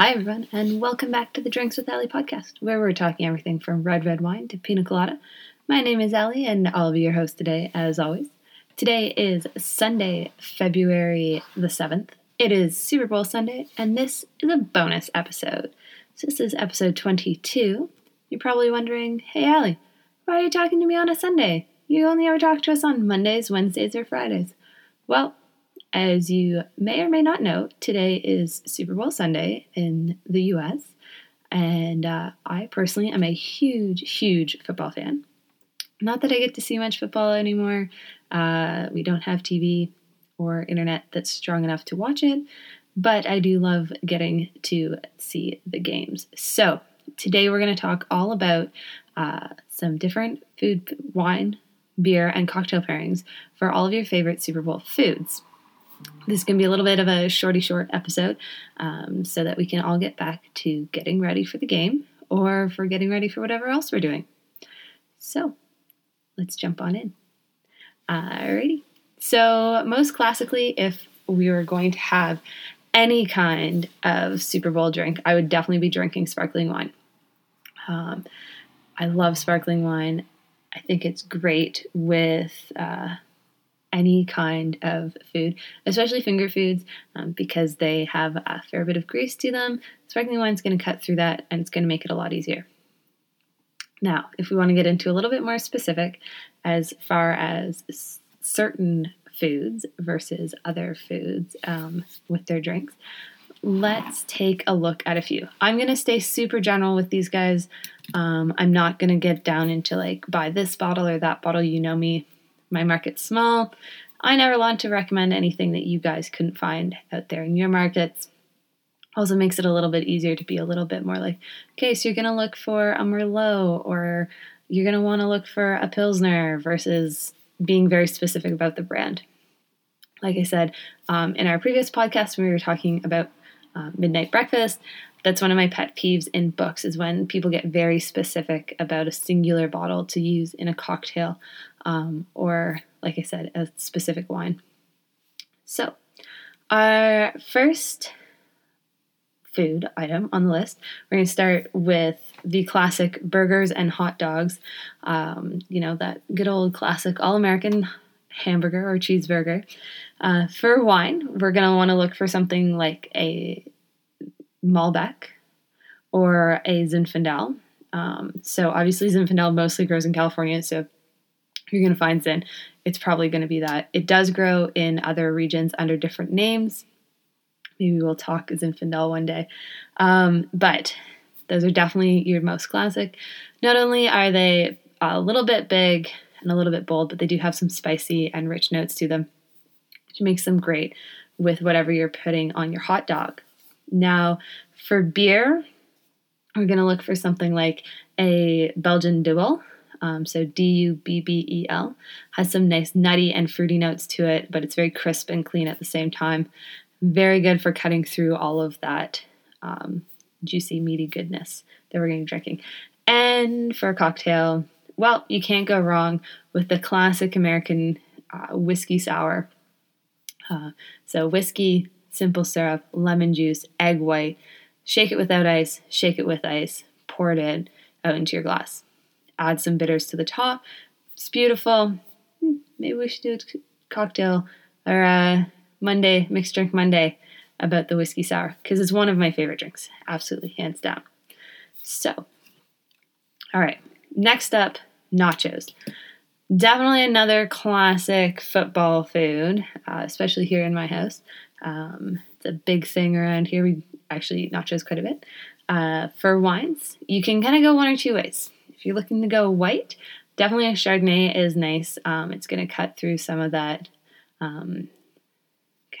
Hi, everyone, and welcome back to the Drinks with Allie podcast, where we're talking everything from red, red wine to pina colada. My name is Allie, and I'll be your host today, as always. Today is Sunday, February the 7th. It is Super Bowl Sunday, and this is a bonus episode. So, this is episode 22. You're probably wondering, hey, Allie, why are you talking to me on a Sunday? You only ever talk to us on Mondays, Wednesdays, or Fridays. Well, as you may or may not know, today is Super Bowl Sunday in the US, and uh, I personally am a huge, huge football fan. Not that I get to see much football anymore. Uh, we don't have TV or internet that's strong enough to watch it, but I do love getting to see the games. So, today we're going to talk all about uh, some different food, wine, beer, and cocktail pairings for all of your favorite Super Bowl foods. This to be a little bit of a shorty short episode um, so that we can all get back to getting ready for the game or for getting ready for whatever else we're doing. So let's jump on in. Alrighty. So, most classically, if we were going to have any kind of Super Bowl drink, I would definitely be drinking sparkling wine. Um, I love sparkling wine. I think it's great with uh, any kind of food, especially finger foods, um, because they have a fair bit of grease to them. Sparkling wine is going to cut through that and it's going to make it a lot easier. Now, if we want to get into a little bit more specific as far as s- certain foods versus other foods um, with their drinks, let's take a look at a few. I'm going to stay super general with these guys. Um, I'm not going to get down into like buy this bottle or that bottle. You know me, my market's small. I never want to recommend anything that you guys couldn't find out there in your markets. Also makes it a little bit easier to be a little bit more like, okay, so you're to look for a Merlot or you're want to look for a Pilsner versus being very specific about the brand. Like I said um, in our previous podcast, when we were talking about uh, midnight breakfast, that's one of my pet peeves in books is when people get very specific about a singular bottle to use in a cocktail um, or, like I said, a specific wine. So, our first food item on the list, we're going to start with the classic burgers and hot dogs. Um, you know, that good old classic all American hamburger or cheeseburger. Uh, for wine, we're going to want to look for something like a Malbec or a Zinfandel. Um, so obviously Zinfandel mostly grows in California, so you're going to find Zin, it's probably going to be that. It does grow in other regions under different names. Maybe we'll talk Zinfandel one day. Um, but those are definitely your most classic. Not only are they a little bit big and a little bit bold, but they do have some spicy and rich notes to them, which makes them great with whatever you're putting on your hot dog. Now, for beer, we're going to look for something like a Belgian Dubbel. Um, so D U B B E L has some nice nutty and fruity notes to it, but it's very crisp and clean at the same time. Very good for cutting through all of that um, juicy, meaty goodness that we're going to be drinking. And for a cocktail, well, you can't go wrong with the classic American uh, whiskey sour. Uh, so, whiskey, simple syrup, lemon juice, egg white. Shake it without ice, shake it with ice, pour it in out into your glass add some bitters to the top. It's beautiful. Hmm, maybe we should do a cocktail or a Monday, mixed drink Monday about the whiskey sour because it's one of my favorite drinks. Absolutely, hands down. So, all right, next up, nachos. Definitely another classic football food, uh, especially here in my house. Um, it's a big thing around here. We actually eat nachos quite a bit. Uh, for wines, you can kind of go one or two ways. If you're looking to go white, definitely a Chardonnay is nice. Um, it's going to cut through some of that um,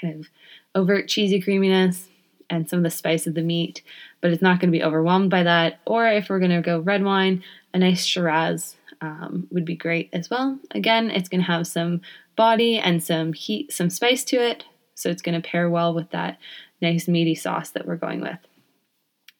kind of overt cheesy creaminess and some of the spice of the meat, but it's not going to be overwhelmed by that. Or if we're going to go red wine, a nice Shiraz um, would be great as well. Again, it's going to have some body and some heat, some spice to it, so it's going to pair well with that nice meaty sauce that we're going with.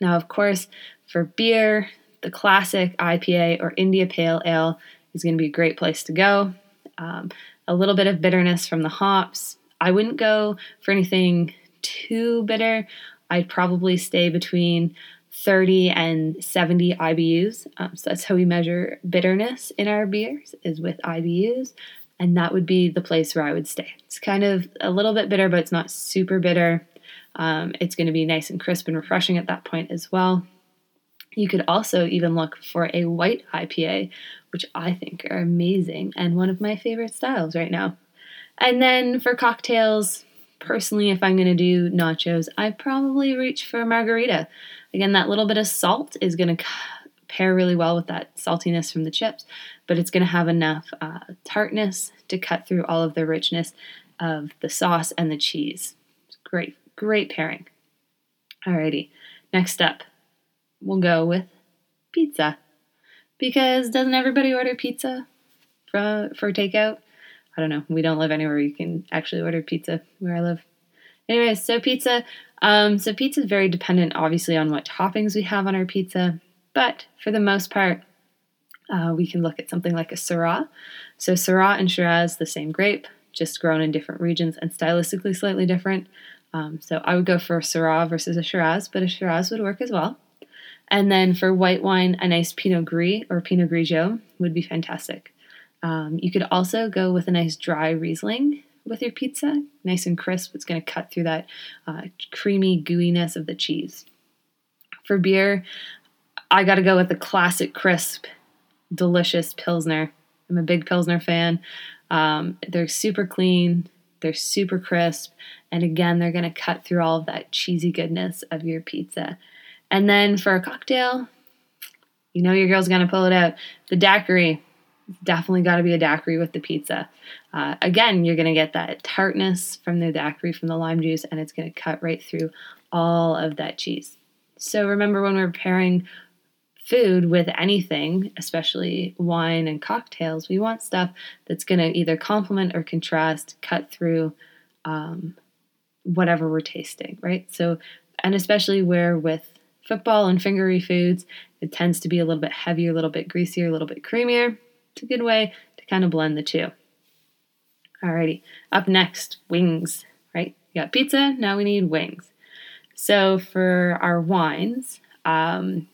Now, of course, for beer, the classic IPA or India Pale Ale is going to be a great place to go. Um, a little bit of bitterness from the hops. I wouldn't go for anything too bitter. I'd probably stay between 30 and 70 IBUs. Um, so that's how we measure bitterness in our beers is with IBUs, and that would be the place where I would stay. It's kind of a little bit bitter, but it's not super bitter. Um, it's going to be nice and crisp and refreshing at that point as well. You could also even look for a white IPA, which I think are amazing and one of my favorite styles right now. And then for cocktails, personally, if I'm going to do nachos, I probably reach for margarita. Again, that little bit of salt is going to pair really well with that saltiness from the chips, but it's going to have enough uh, tartness to cut through all of the richness of the sauce and the cheese. It's great, great pairing. Alrighty, next up, we'll go with pizza. Because doesn't everybody order pizza for, for takeout? I don't know. We don't live anywhere you can actually order pizza where I live. Anyways, so pizza. Um, so pizza is very dependent, obviously, on what toppings we have on our pizza. But for the most part, uh, we can look at something like a Syrah. So Syrah and Shiraz, the same grape, just grown in different regions and stylistically slightly different. Um, so I would go for a Syrah versus a Shiraz, but a Shiraz would work as well. And then for white wine, a nice Pinot Gris or Pinot Grigio would be fantastic. Um, you could also go with a nice dry Riesling with your pizza, nice and crisp. It's going to cut through that uh, creamy gooiness of the cheese. For beer, I got to go with the classic crisp, delicious Pilsner. I'm a big Pilsner fan. Um, they're super clean, they're super crisp, and again, they're going to cut through all of that cheesy goodness of your pizza. And then for a cocktail, you know your girl's to pull it out. The daiquiri, definitely got to be a daiquiri with the pizza. Uh, again, you're to get that tartness from the daiquiri from the lime juice, and it's to cut right through all of that cheese. So remember when we're pairing food with anything, especially wine and cocktails, we want stuff that's to either complement or contrast, cut through um, whatever we're tasting, right? So, and especially where with football and fingery foods, it tends to be a little bit heavier, a little bit greasier, a little bit creamier. It's a good way to kind of blend the two. Alrighty, up next, wings, right? You got pizza, now we need wings. So for our wines, um,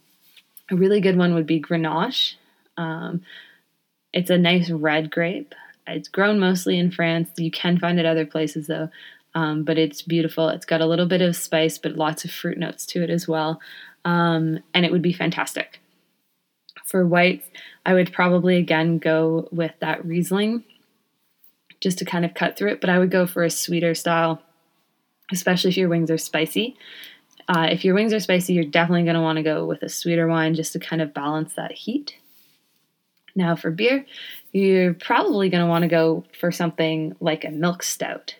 a really good one would be Grenache. Um, it's a nice red grape. It's grown mostly in France. You can find it other places though, um, but it's beautiful. It's got a little bit of spice, but lots of fruit notes to it as well. Um, and it would be fantastic. For whites, I would probably again go with that Riesling just to kind of cut through it, but I would go for a sweeter style, especially if your wings are spicy. Uh, if your wings are spicy, you're definitely going to want to go with a sweeter wine just to kind of balance that heat. Now, for beer, you're probably going to want to go for something like a milk stout,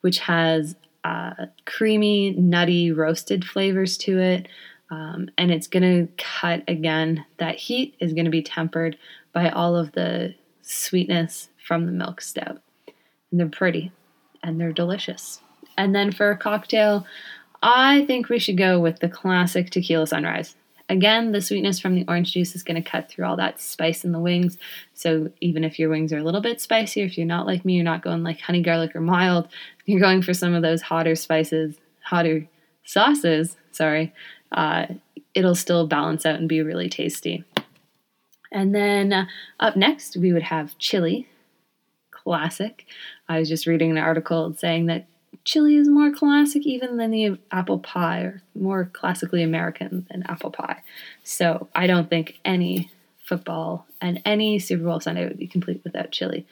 which has uh, creamy, nutty, roasted flavors to it. Um, and it's going to cut again. That heat is going to be tempered by all of the sweetness from the milk stout. And they're pretty and they're delicious. And then for a cocktail, I think we should go with the classic tequila sunrise. Again, the sweetness from the orange juice is going to cut through all that spice in the wings. So even if your wings are a little bit spicy, if you're not like me, you're not going like honey garlic or mild, you're going for some of those hotter spices, hotter sauces, sorry, uh, it'll still balance out and be really tasty. And then uh, up next, we would have chili, classic. I was just reading an article saying that chili is more classic even than the apple pie, or more classically American than apple pie. So I don't think any football and any Super Bowl Sunday would be complete without chili.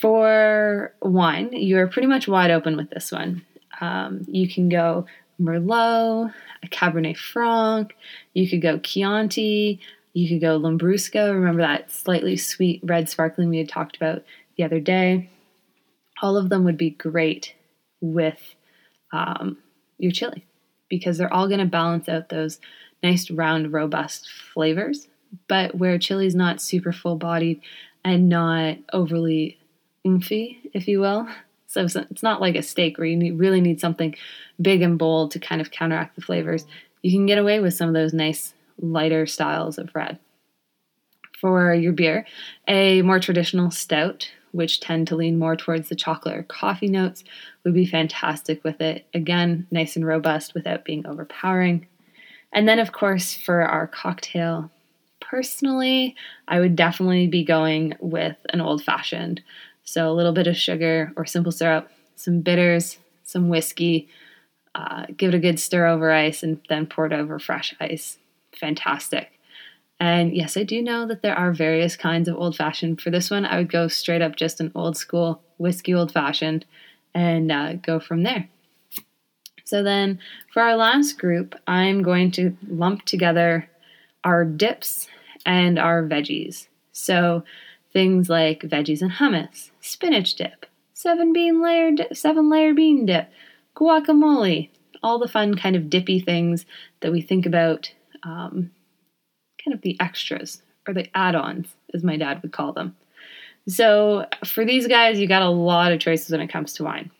For wine, you're pretty much wide open with this one. Um, you can go Merlot, a Cabernet Franc, you could go Chianti, you could go Lambrusco. Remember that slightly sweet red sparkling we had talked about the other day? All of them would be great with um, your chili because they're all going to balance out those nice, round, robust flavors. But where chili is not super full bodied and not overly oomphy, if you will. So it's not like a steak where you really need something big and bold to kind of counteract the flavors. You can get away with some of those nice, lighter styles of red. For your beer, a more traditional stout which tend to lean more towards the chocolate or coffee notes, would be fantastic with it. Again, nice and robust without being overpowering. And then, of course, for our cocktail, personally, I would definitely be going with an old fashioned. So, a little bit of sugar or simple syrup, some bitters, some whiskey, uh, give it a good stir over ice, and then pour it over fresh ice. Fantastic. And yes, I do know that there are various kinds of old fashioned. For this one, I would go straight up just an old school whiskey old fashioned and uh, go from there. So then for our last group, I'm going to lump together our dips and our veggies. So things like veggies and hummus, spinach dip, seven bean layer di- seven layer bean dip, guacamole, all the fun kind of dippy things that we think about um, kind of the extras or the add-ons as my dad would call them. So for these guys, you got a lot of choices when it comes to wine.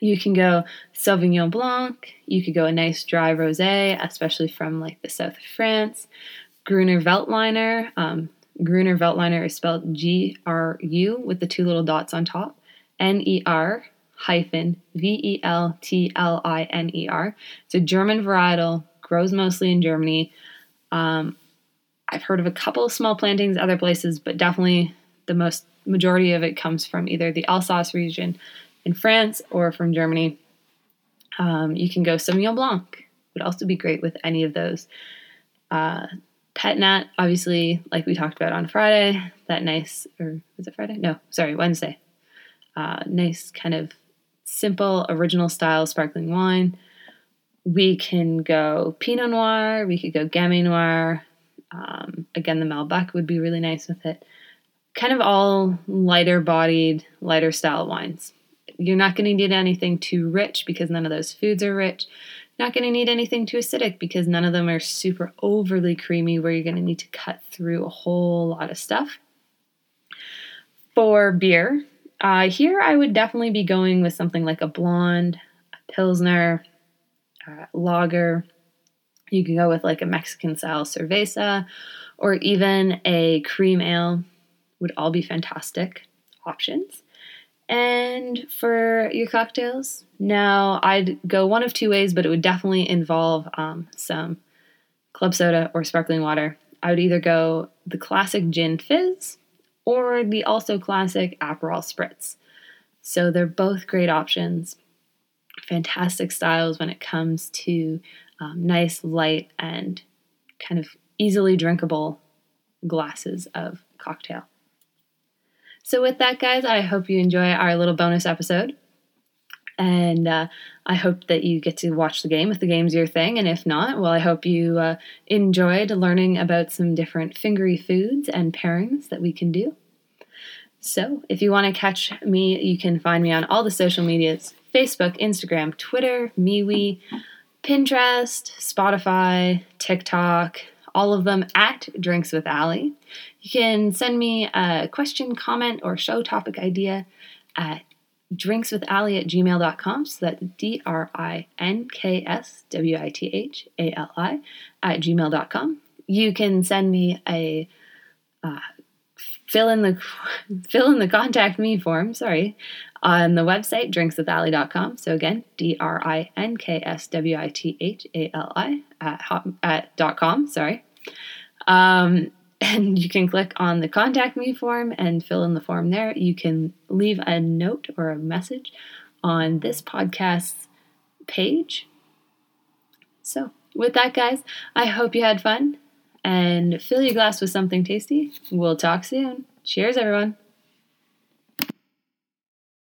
You can go Sauvignon Blanc. You could go a nice dry rosé, especially from like the south of France. Gruner Veltliner. Um, Gruner Veltliner is spelled G R U with the two little dots on top. N E R hyphen V E L T L I N E R. It's a German varietal, grows mostly in Germany. Um, I've heard of a couple of small plantings other places, but definitely the most majority of it comes from either the Alsace region in France or from Germany. Um, you can go Sauvignon Blanc, would also be great with any of those. Uh, Pet Nat, obviously, like we talked about on Friday, that nice, or was it Friday? No, sorry, Wednesday. Uh, nice kind of simple, original style sparkling wine. We can go Pinot Noir, we could go Gamay Noir. Um, again, the Malbec would be really nice with it. Kind of all lighter bodied, lighter style wines. You're not going to need anything too rich because none of those foods are rich. Not going to need anything too acidic because none of them are super overly creamy where you're going to need to cut through a whole lot of stuff. For beer, uh, here I would definitely be going with something like a blonde, a pilsner, uh, lager. You can go with like a Mexican style cerveza or even a cream ale would all be fantastic options. And for your cocktails, now I'd go one of two ways, but it would definitely involve um, some club soda or sparkling water. I would either go the classic gin fizz or the also classic Aperol spritz. So they're both great options. Fantastic styles when it comes to um, nice, light, and kind of easily drinkable glasses of cocktail. So, with that, guys, I hope you enjoy our little bonus episode. And uh, I hope that you get to watch the game if the game's your thing. And if not, well, I hope you uh, enjoyed learning about some different fingery foods and pairings that we can do. So, if you want to catch me, you can find me on all the social medias Facebook, Instagram, Twitter, MeWe, Pinterest, Spotify, TikTok, all of them at Drinks with Allie. You can send me a question, comment, or show topic idea at drinkswithallie at gmail.com. So that's D R I N K S W I T H A L I at gmail.com. You can send me a uh, fill in the fill in the contact me form, sorry, on the website drinkswithallie.com. So again, D R I N K S W I T H A L I at, at dot com, sorry. Um, and you can click on the contact me form and fill in the form there. You can leave a note or a message on this podcast's page. So, with that, guys, I hope you had fun and fill your glass with something tasty. We'll talk soon. Cheers, everyone.